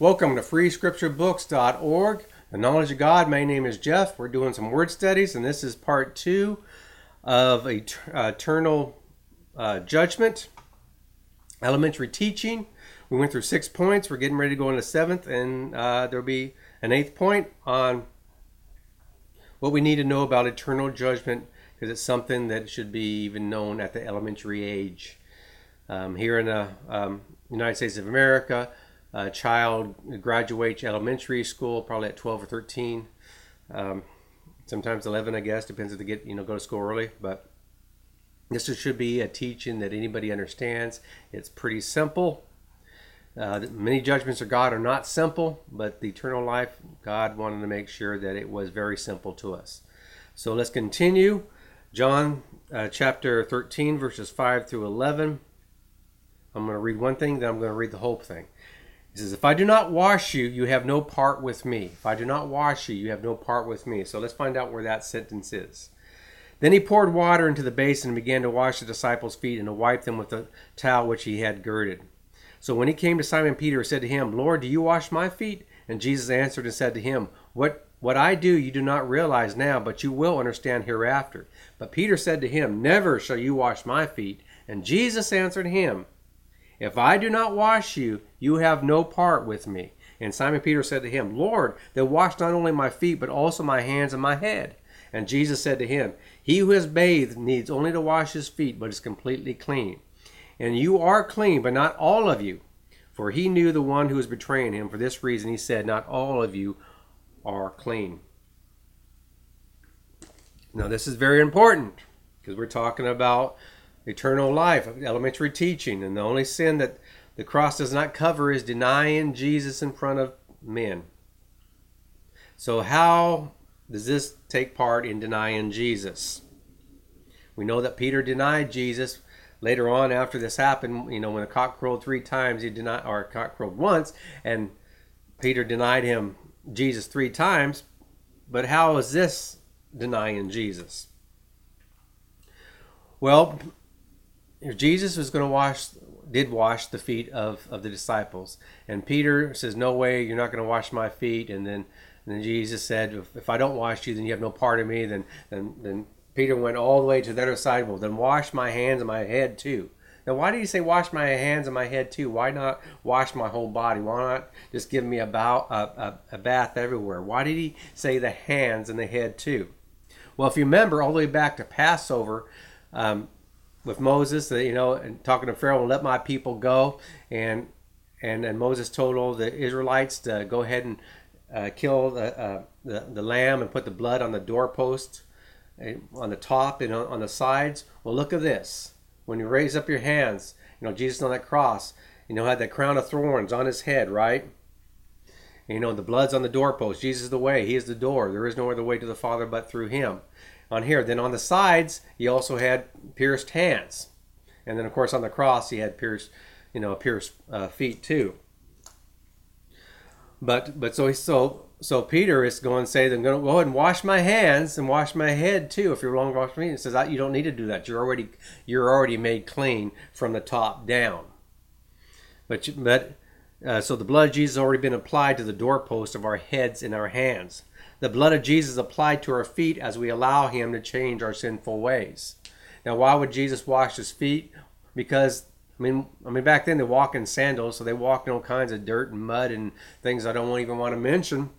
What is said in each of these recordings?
Welcome to freescripturebooks.org. The knowledge of God. My name is Jeff. We're doing some word studies, and this is part two of et- uh, eternal uh, judgment, elementary teaching. We went through six points. We're getting ready to go into seventh, and uh, there'll be an eighth point on what we need to know about eternal judgment because it's something that should be even known at the elementary age. Um, here in the um, United States of America, a child graduates elementary school probably at 12 or 13 um, sometimes 11 i guess depends if they get you know go to school early but this should be a teaching that anybody understands. It's pretty simple. Uh, many judgments of god are not simple but the eternal life god wanted to make sure that it was very simple to us. So let's continue. John uh, chapter 13 verses 5 through 11 i'm going to read one thing then i'm going to read the whole thing he says, If I do not wash you, you have no part with me. If I do not wash you, you have no part with me. So let's find out where that sentence is. Then he poured water into the basin and began to wash the disciples' feet and to wipe them with the towel which he had girded. So when he came to Simon Peter, he said to him, Lord, do you wash my feet? And Jesus answered and said to him, What what I do you do not realize now, but you will understand hereafter. But Peter said to him, Never shall you wash my feet. And Jesus answered him, if I do not wash you, you have no part with me. And Simon Peter said to him, Lord, then wash not only my feet, but also my hands and my head. And Jesus said to him, He who has bathed needs only to wash his feet, but is completely clean. And you are clean, but not all of you. For he knew the one who was betraying him. For this reason he said, Not all of you are clean. Now, this is very important because we're talking about eternal life, elementary teaching, and the only sin that the cross does not cover is denying Jesus in front of men. So, how does this take part in denying Jesus? We know that Peter denied Jesus later on after this happened. You know, when the cock crowed three times, he denied, or a cock crowed once, and Peter denied him Jesus three times. But how is this denying Jesus? Well, Jesus was going to wash, did wash the feet of, of the disciples. And Peter says, No way, you're not going to wash my feet. And then, and then Jesus said, if, if I don't wash you, then you have no part of me. Then, then, then Peter went all the way to the other side. Well, then wash my hands and my head too. Now, why did he say wash my hands and my head too? Why not wash my whole body? Why not just give me a, bow, a, a, a bath everywhere? Why did he say the hands and the head too? Well, if you remember all the way back to Passover, um, with Moses, you know, and talking to Pharaoh, let my people go. And and then Moses told all the Israelites to go ahead and uh, kill the, uh, the the lamb and put the blood on the doorpost, uh, on the top and on the sides. Well, look at this. When you raise up your hands, you know Jesus on that cross, you know had that crown of thorns on his head, right? And, you know the blood's on the doorpost. Jesus is the way. He is the door. There is no other way to the Father but through Him on here. Then on the sides, he also had pierced hands, and then of course on the cross he had pierced, you know, pierced uh, feet too. But but so so so Peter is going to say, "I'm going to go ahead and wash my hands and wash my head too." If you're long wash me, he says you don't need to do that. You're already you're already made clean from the top down. But but uh, so the blood of Jesus has already been applied to the doorpost of our heads and our hands. The blood of Jesus applied to our feet as we allow Him to change our sinful ways. Now, why would Jesus wash His feet? Because I mean, I mean, back then they walk in sandals, so they walk in all kinds of dirt and mud and things I don't even want to mention.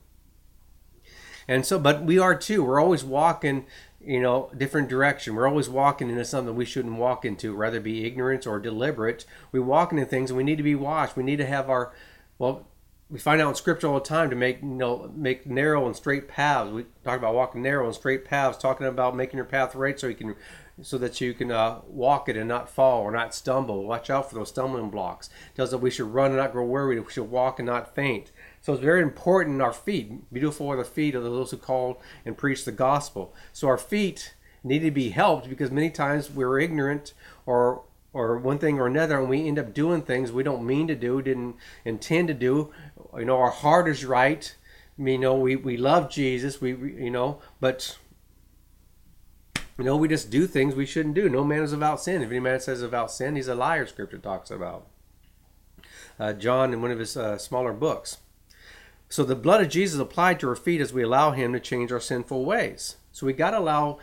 And so, but we are too. We're always walking, you know, different direction. We're always walking into something we shouldn't walk into, rather be ignorance or deliberate. We walk into things and we need to be washed. We need to have our, well, we find out in scripture all the time to make you know make narrow and straight paths. We talk about walking narrow and straight paths, talking about making your path right so you can so that you can uh, walk it and not fall or not stumble. Watch out for those stumbling blocks. It tells that we should run and not grow weary. We should walk and not faint. So it's very important. Our feet, beautiful are the feet of those who call and preach the gospel. So our feet need to be helped because many times we're ignorant or or one thing or another, and we end up doing things we don't mean to do, didn't intend to do. You know, our heart is right. You know, we, we love Jesus. We, we you know, but you know, we just do things we shouldn't do. No man is without sin. If any man says without sin, he's a liar. Scripture talks about. Uh, John in one of his uh, smaller books. So the blood of Jesus applied to our feet as we allow Him to change our sinful ways. So we got to allow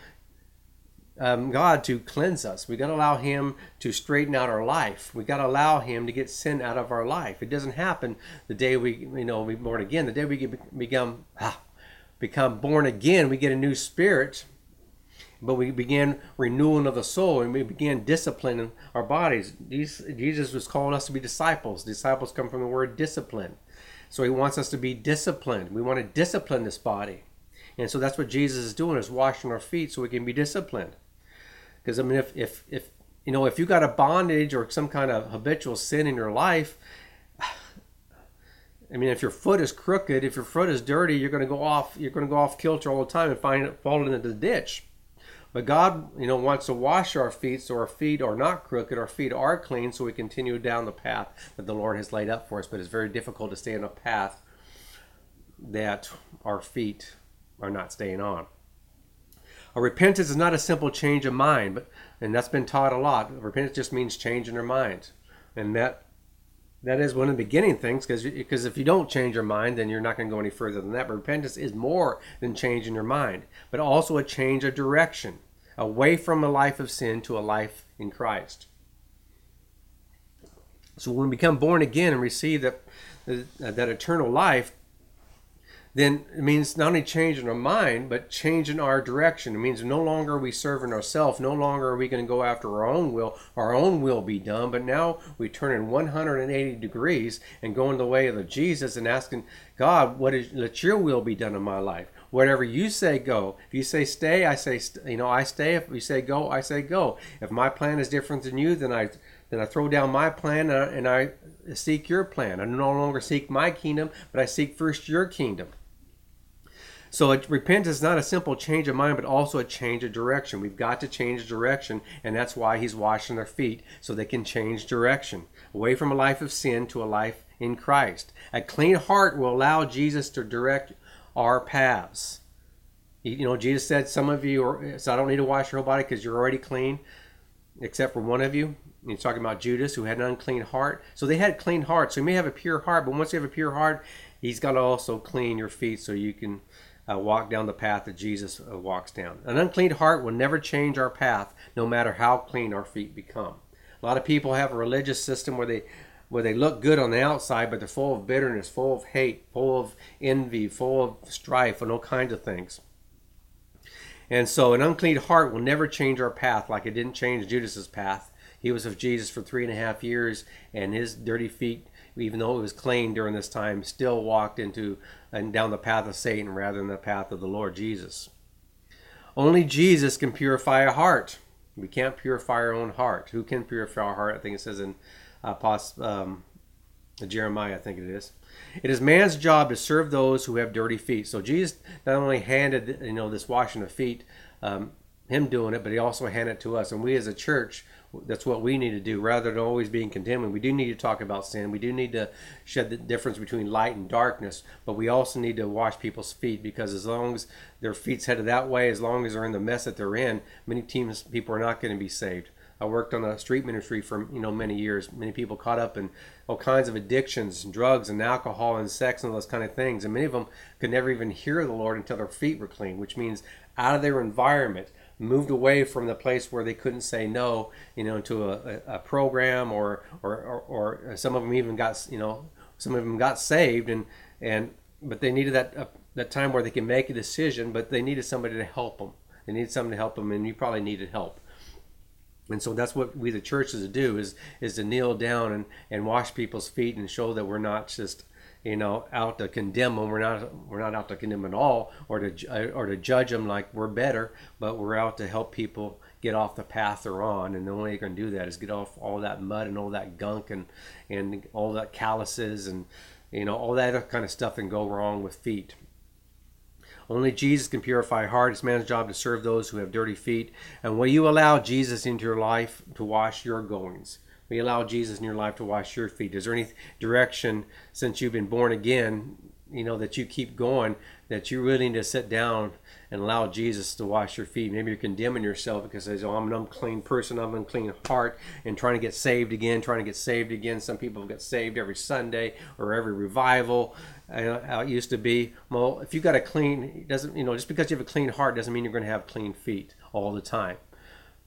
um, God to cleanse us. We got to allow Him to straighten out our life. We got to allow Him to get sin out of our life. It doesn't happen the day we, you know, we born again. The day we get, become ah, become born again, we get a new spirit. But we begin renewing of the soul, and we begin disciplining our bodies. Jesus was calling us to be disciples. Disciples come from the word discipline. So He wants us to be disciplined. We want to discipline this body. And so that's what Jesus is doing is washing our feet so we can be disciplined. Because I mean, if if if you know if you got a bondage or some kind of habitual sin in your life, I mean, if your foot is crooked, if your foot is dirty, you're going to go off. You're going to go off kilter all the time and find it falling into the ditch. But God, you know, wants to wash our feet so our feet are not crooked, our feet are clean, so we continue down the path that the Lord has laid up for us. But it's very difficult to stay on a path that our feet are not staying on. A repentance is not a simple change of mind, but and that's been taught a lot. Repentance just means changing your mind, and that that is one of the beginning things because because if you don't change your mind, then you're not going to go any further than that. But repentance is more than changing your mind, but also a change of direction away from a life of sin to a life in Christ. So when we become born again and receive that that eternal life, then it means not only changing our mind, but changing our direction. It means no longer are we serving ourselves, no longer are we going to go after our own will, our own will be done, but now we turn in 180 degrees and go in the way of Jesus and asking God, what is let your will be done in my life. Whatever you say, go. If you say stay, I say, you know, I stay. If you say go, I say go. If my plan is different than you, then I then I throw down my plan and I seek your plan. I no longer seek my kingdom, but I seek first your kingdom. So repentance is not a simple change of mind, but also a change of direction. We've got to change direction, and that's why he's washing their feet, so they can change direction away from a life of sin to a life in Christ. A clean heart will allow Jesus to direct our paths. You know, Jesus said, Some of you are, so I don't need to wash your whole body because you're already clean, except for one of you. He's talking about Judas, who had an unclean heart. So they had clean hearts. So you may have a pure heart, but once you have a pure heart, he's got to also clean your feet so you can uh, walk down the path that Jesus uh, walks down. An unclean heart will never change our path, no matter how clean our feet become. A lot of people have a religious system where they where they look good on the outside, but they're full of bitterness, full of hate, full of envy, full of strife, and all kinds of things. And so, an unclean heart will never change our path, like it didn't change Judas's path. He was with Jesus for three and a half years, and his dirty feet even though it was clean during this time, still walked into and down the path of Satan rather than the path of the Lord Jesus. Only Jesus can purify a heart. We can't purify our own heart. Who can purify our heart? I think it says in uh, um, Jeremiah, I think it is. It is man's job to serve those who have dirty feet. So Jesus not only handed you know this washing of feet, um, him doing it, but he also handed it to us. And we as a church that's what we need to do rather than always being condemning. We do need to talk about sin. We do need to shed the difference between light and darkness, but we also need to wash people's feet because as long as their feet's headed that way, as long as they're in the mess that they're in, many teams people are not going to be saved. I worked on a street ministry for you know many years. Many people caught up in all kinds of addictions, and drugs, and alcohol, and sex, and those kind of things. And many of them could never even hear the Lord until their feet were clean, which means out of their environment moved away from the place where they couldn't say no, you know, to a, a program or, or, or, or, some of them even got, you know, some of them got saved and, and, but they needed that, uh, that time where they can make a decision, but they needed somebody to help them. They needed somebody to help them and you probably needed help. And so that's what we the churches do is is to kneel down and, and wash people's feet and show that we're not just you know, out to condemn them. We're not we're not out to condemn at all, or to or to judge them like we're better, but we're out to help people get off the path they're on. And the only way you can do that is get off all that mud and all that gunk and and all that calluses and you know all that kind of stuff and go wrong with feet. Only Jesus can purify heart. It's man's job to serve those who have dirty feet. And will you allow Jesus into your life to wash your goings? We allow Jesus in your life to wash your feet. Is there any direction since you've been born again you know that you keep going that you're willing to sit down and allow Jesus to wash your feet. Maybe you're condemning yourself because says, "Oh, I'm an unclean person, I'm an unclean heart," and trying to get saved again, trying to get saved again. Some people get saved every Sunday or every revival. Uh, how it used to be. Well, if you got a clean, doesn't you know just because you have a clean heart doesn't mean you're going to have clean feet all the time.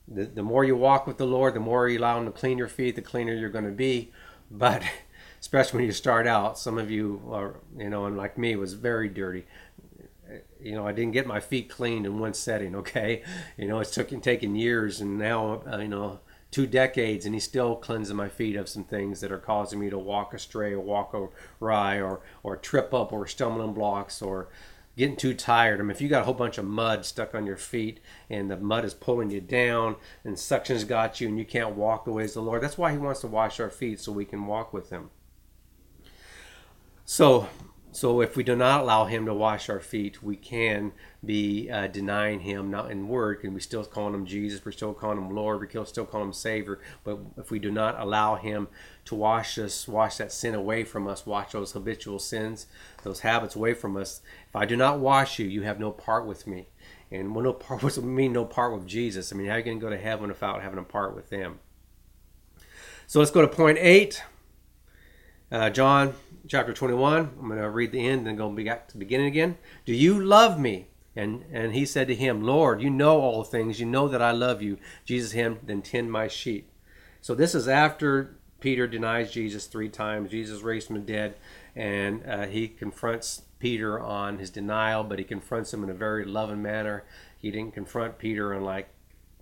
The, the more you walk with the Lord, the more you allow Him to clean your feet, the cleaner you're going to be. But especially when you start out, some of you are, you know, and like me, was very dirty you know, I didn't get my feet cleaned in one setting. Okay, you know, it's taken taken years, and now uh, you know two decades, and he's still cleansing my feet of some things that are causing me to walk astray, or walk awry, or or trip up, or stumbling blocks, or getting too tired. I mean, if you got a whole bunch of mud stuck on your feet, and the mud is pulling you down, and suction's got you, and you can't walk the ways of the Lord, that's why He wants to wash our feet so we can walk with Him. So so if we do not allow him to wash our feet, we can be uh, denying him, not in word, and we still calling him Jesus, we're still calling him Lord, we can still call him Savior. But if we do not allow him to wash us, wash that sin away from us, wash those habitual sins, those habits away from us, if I do not wash you, you have no part with me. And what no part what mean no part with Jesus? I mean, how are you going to go to heaven without having a part with him? So let's go to point eight. Uh, John chapter 21. I'm going to read the end and go back to the beginning again. Do you love me? And, and he said to him, Lord, you know all things. You know that I love you. Jesus him, then tend my sheep. So this is after Peter denies Jesus three times. Jesus raised from the dead, and uh, he confronts Peter on his denial, but he confronts him in a very loving manner. He didn't confront Peter and like,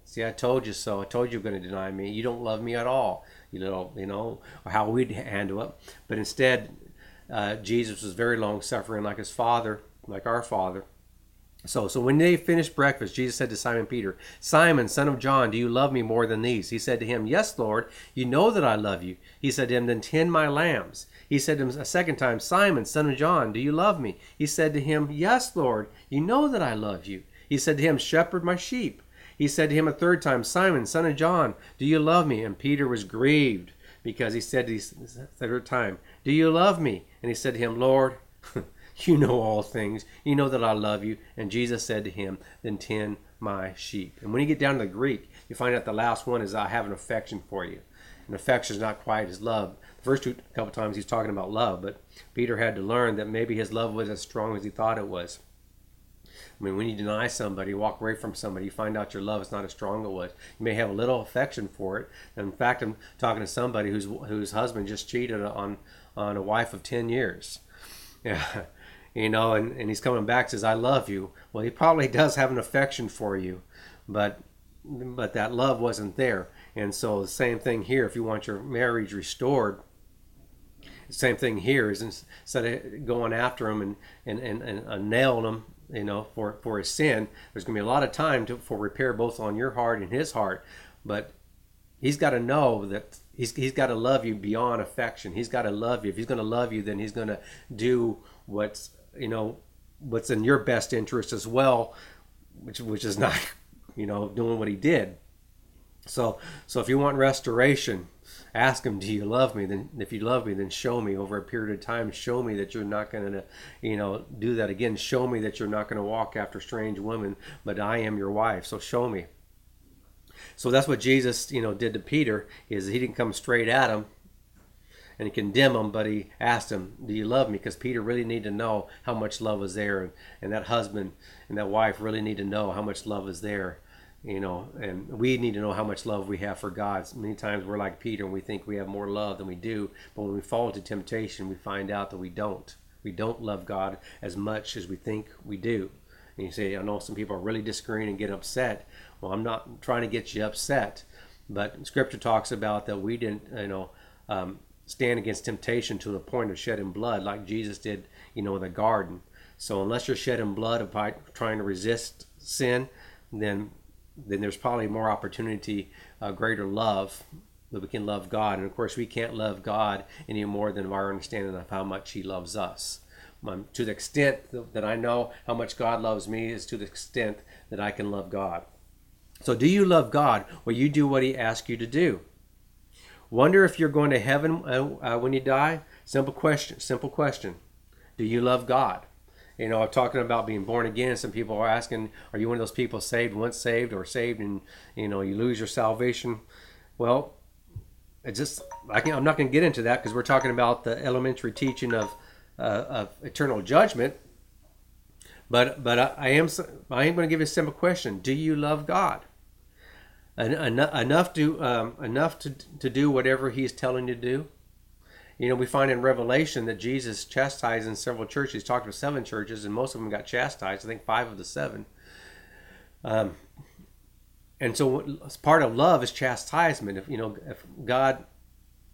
see, I told you so. I told you you're going to deny me. You don't love me at all. You know, you know, how we'd handle it. But instead, uh, Jesus was very long suffering, like his father, like our father. So, so when they finished breakfast, Jesus said to Simon Peter, Simon, son of John, do you love me more than these? He said to him, Yes, Lord, you know that I love you. He said to him, Then tend my lambs. He said to him a second time, Simon, son of John, do you love me? He said to him, Yes, Lord, you know that I love you. He said to him, Shepherd my sheep. He said to him a third time, Simon, son of John, do you love me? And Peter was grieved because he said the third time, Do you love me? And he said to him, Lord, you know all things. You know that I love you. And Jesus said to him, Then tend my sheep. And when you get down to the Greek, you find out the last one is I have an affection for you. And affection is not quite as love. The first two couple times he's talking about love, but Peter had to learn that maybe his love was as strong as he thought it was. I mean, when you deny somebody, walk away from somebody, you find out your love is not as strong as it was. You may have a little affection for it. And in fact, I'm talking to somebody whose whose husband just cheated on on a wife of ten years. Yeah, you know, and, and he's coming back says, "I love you." Well, he probably does have an affection for you, but but that love wasn't there. And so the same thing here. If you want your marriage restored, same thing here is instead of going after him and and, and, and uh, nailing him you know, for, for his sin. There's going to be a lot of time to, for repair both on your heart and his heart. But he's got to know that he's, he's got to love you beyond affection. He's got to love you. If he's going to love you, then he's going to do what's, you know, what's in your best interest as well, which, which is not, you know, doing what he did. So, so if you want restoration, ask him, "Do you love me?" Then, if you love me, then show me over a period of time. Show me that you're not going to, you know, do that again. Show me that you're not going to walk after strange women, but I am your wife. So show me. So that's what Jesus, you know, did to Peter. Is he didn't come straight at him and condemn him, but he asked him, "Do you love me?" Because Peter really needed to know how much love was there, and, and that husband and that wife really need to know how much love is there you know and we need to know how much love we have for god many times we're like peter and we think we have more love than we do but when we fall into temptation we find out that we don't we don't love god as much as we think we do and you say i know some people are really disagreeing and get upset well i'm not trying to get you upset but scripture talks about that we didn't you know um, stand against temptation to the point of shedding blood like jesus did you know in the garden so unless you're shedding blood by trying to resist sin then then there's probably more opportunity, uh, greater love that we can love God. And of course, we can't love God any more than our understanding of how much He loves us. Um, to the extent that I know how much God loves me is to the extent that I can love God. So, do you love God? Well, you do what He asks you to do. Wonder if you're going to heaven uh, uh, when you die? Simple question. Simple question. Do you love God? You know, I'm talking about being born again. Some people are asking, "Are you one of those people saved once saved, or saved and you know you lose your salvation?" Well, it just I can, I'm not going to get into that because we're talking about the elementary teaching of uh, of eternal judgment. But but I, I am I am going to give you a simple question: Do you love God? Enough to um, enough to to do whatever He's telling you to do. You know, we find in Revelation that Jesus chastised in several churches. He's talked to seven churches, and most of them got chastised. I think five of the seven. Um, and so, part of love is chastisement. If you know, if God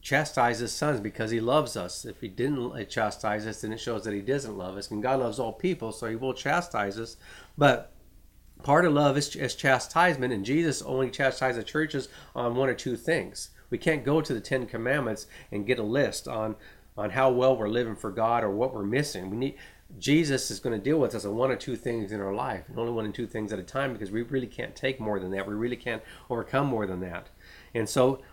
chastises sons because He loves us, if He didn't chastise us, then it shows that He doesn't love us. And God loves all people, so He will chastise us. But part of love is, is chastisement, and Jesus only chastised the churches on one or two things. We can't go to the Ten Commandments and get a list on on how well we're living for God or what we're missing. We need Jesus is going to deal with us on one or two things in our life, and only one or two things at a time, because we really can't take more than that. We really can't overcome more than that. And so,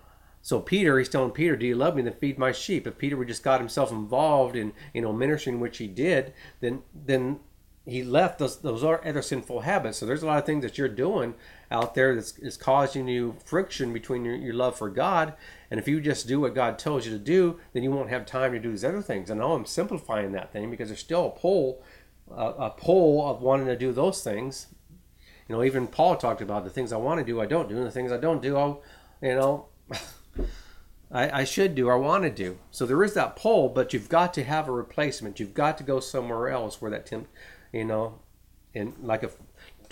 so Peter, he's telling Peter, "Do you love me? Then feed my sheep." If Peter would just got himself involved in you know ministering, which he did, then then he left those those other sinful habits. So there's a lot of things that you're doing out there that's is causing you friction between your, your love for God. And if you just do what God tells you to do, then you won't have time to do these other things. And I know I'm simplifying that thing because there's still a pull, a pull of wanting to do those things. You know, even Paul talked about the things I want to do, I don't do, and the things I don't do, I'll, you know. I, I should do or want to do. So there is that pull, but you've got to have a replacement. You've got to go somewhere else where that temp, you know, and like a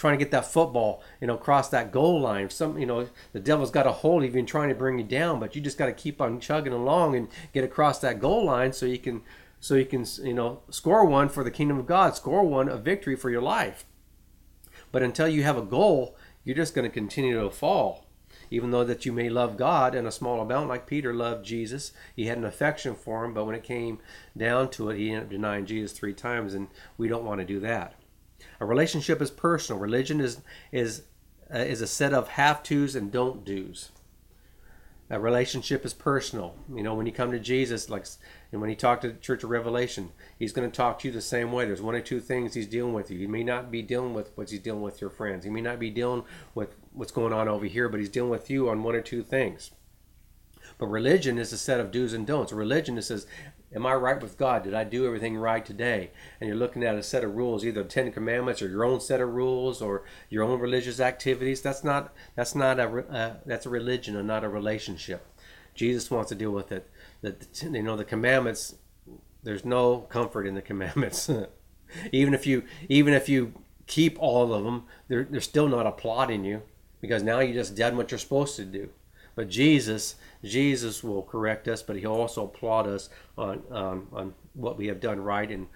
trying to get that football, you know, cross that goal line. Some, you know, the devil's got a hold of you and trying to bring you down, but you just got to keep on chugging along and get across that goal line so you can, so you can, you know, score one for the kingdom of God, score one a victory for your life. But until you have a goal, you're just going to continue to fall. Even though that you may love God in a small amount, like Peter loved Jesus, he had an affection for him, but when it came down to it, he ended up denying Jesus three times, and we don't want to do that. A relationship is personal. Religion is is uh, is a set of have tos and don't do's. A relationship is personal. You know, when you come to Jesus, like, and when he talked to the Church of Revelation, He's going to talk to you the same way. There's one or two things He's dealing with you. He may not be dealing with what He's dealing with your friends. He may not be dealing with what's going on over here, but He's dealing with you on one or two things. But religion is a set of do's and don'ts. Religion is says, Am I right with God? Did I do everything right today? And you're looking at a set of rules, either Ten Commandments or your own set of rules or your own religious activities. That's not that's not a uh, that's a religion and not a relationship. Jesus wants to deal with it. That you know the commandments. There's no comfort in the commandments. even if you even if you keep all of them, they're they're still not applauding you because now you just done what you're supposed to do. But Jesus, Jesus will correct us, but He'll also applaud us on on, on what we have done right and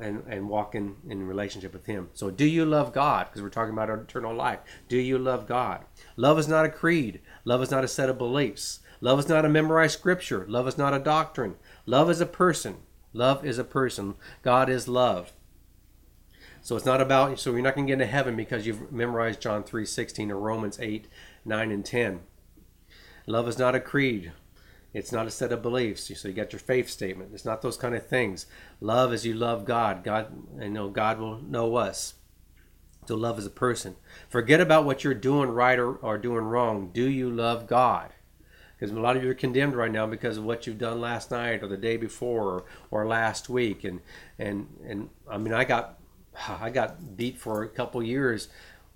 and and walk in, in relationship with Him. So, do you love God? Because we're talking about our eternal life. Do you love God? Love is not a creed. Love is not a set of beliefs. Love is not a memorized scripture. Love is not a doctrine. Love is a person. Love is a person. God is love. So it's not about so you're not going to get into heaven because you've memorized John 3:16 or Romans 8, 9 and 10. Love is not a creed. It's not a set of beliefs. So you got your faith statement. It's not those kind of things. Love as you love God. God, I know God will know us. So love is a person. Forget about what you're doing right or, or doing wrong. Do you love God? Because a lot of you are condemned right now because of what you've done last night or the day before or, or last week. And and and I mean, I got I got beat for a couple years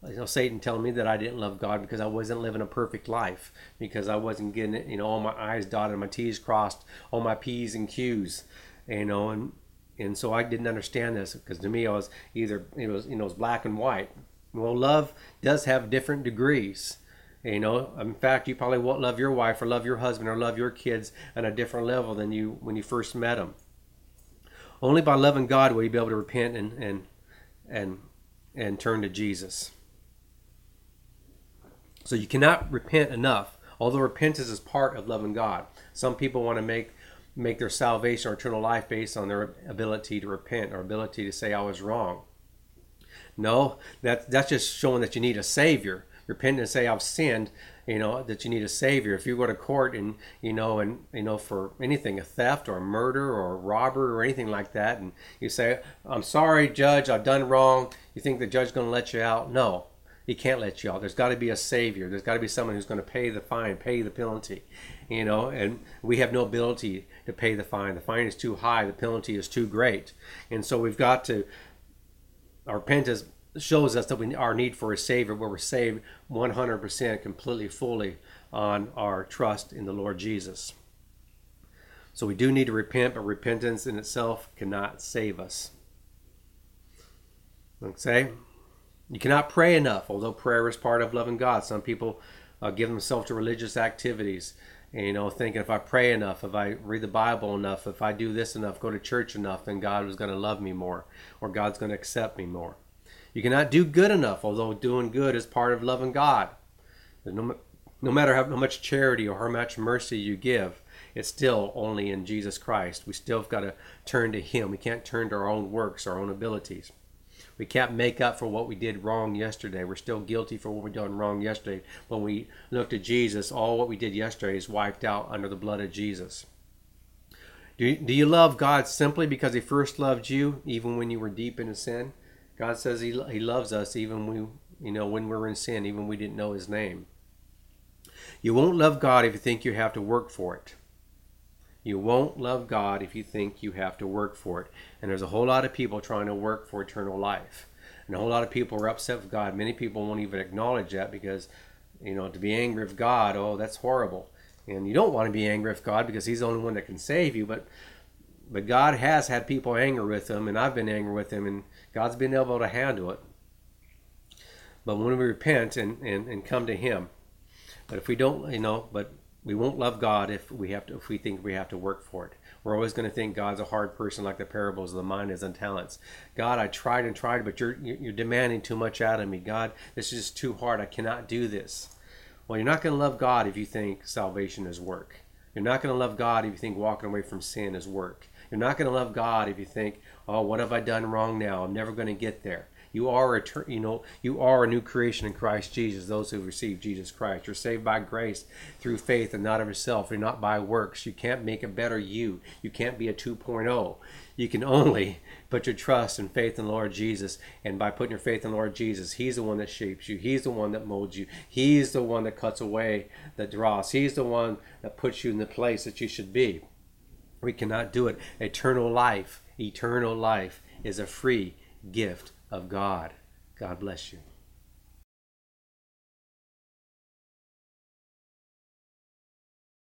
you know, Satan telling me that I didn't love God because I wasn't living a perfect life, because I wasn't getting it, you know, all my I's dotted, my T's crossed, all my P's and Q's, you know, and and so I didn't understand this because to me I was either it was you know it was black and white. Well, love does have different degrees. You know, in fact, you probably won't love your wife or love your husband or love your kids on a different level than you when you first met them. Only by loving God will you be able to repent and and and and turn to Jesus. So you cannot repent enough. Although repentance is part of loving God. Some people want to make make their salvation or eternal life based on their ability to repent or ability to say I was wrong. No, that that's just showing that you need a savior. Repent and say I've sinned you know that you need a savior. If you go to court and you know and you know for anything a theft or a murder or a robber or anything like that and you say i'm sorry judge i've done wrong. You think the judge's going to let you out? No he can't let you out. There's got to be a savior. There's got to be someone who's going to pay the fine pay the penalty you know and we have no ability to pay the fine. The fine is too high. The penalty is too great. And so we've got to our repentance shows us that we our need for a savior where we're saved 100% completely fully on our trust in the lord jesus. So we do need to repent but repentance in itself cannot save us. Okay you cannot pray enough although prayer is part of loving god. Some people uh, give themselves to religious activities and, you know thinking if i pray enough if i read the bible enough if i do this enough go to church enough then god is going to love me more or god's going to accept me more you cannot do good enough, although doing good is part of loving God. No, no matter how much charity or how much mercy you give, it's still only in Jesus Christ. We still have got to turn to Him. We can't turn to our own works, our own abilities. We can't make up for what we did wrong yesterday. We're still guilty for what we done wrong yesterday. When we look to Jesus, all what we did yesterday is wiped out under the blood of Jesus. Do you, do you love God simply because He first loved you, even when you were deep in sin? God says he, he loves us even we you know when we're in sin, even we didn't know his name. You won't love God if you think you have to work for it. You won't love God if you think you have to work for it. And there's a whole lot of people trying to work for eternal life. And a whole lot of people are upset with God. Many people won't even acknowledge that because, you know, to be angry with God, oh, that's horrible. And you don't want to be angry with God because He's the only one that can save you. But but God has had people angry with Him, and I've been angry with Him, and God's been able to handle it. But when we repent and, and, and come to Him, but if we don't, you know, but we won't love God if we have to if we think we have to work for it. We're always going to think God's a hard person, like the parables of the minas and talents. God, I tried and tried, but you're you're demanding too much out of me. God, this is too hard. I cannot do this. Well, you're not going to love God if you think salvation is work. You're not going to love God if you think walking away from sin is work. You're not going to love God if you think, "Oh, what have I done wrong now? I'm never going to get there." You are a you know you are a new creation in Christ Jesus. Those who receive Jesus Christ, you're saved by grace through faith and not of yourself. You're not by works. You can't make a better you. You can't be a 2.0. You can only put your trust and faith in Lord Jesus. And by putting your faith in Lord Jesus, He's the one that shapes you. He's the one that molds you. He's the one that cuts away the dross. He's the one that puts you in the place that you should be. We cannot do it. Eternal life, eternal life is a free gift of God. God bless you.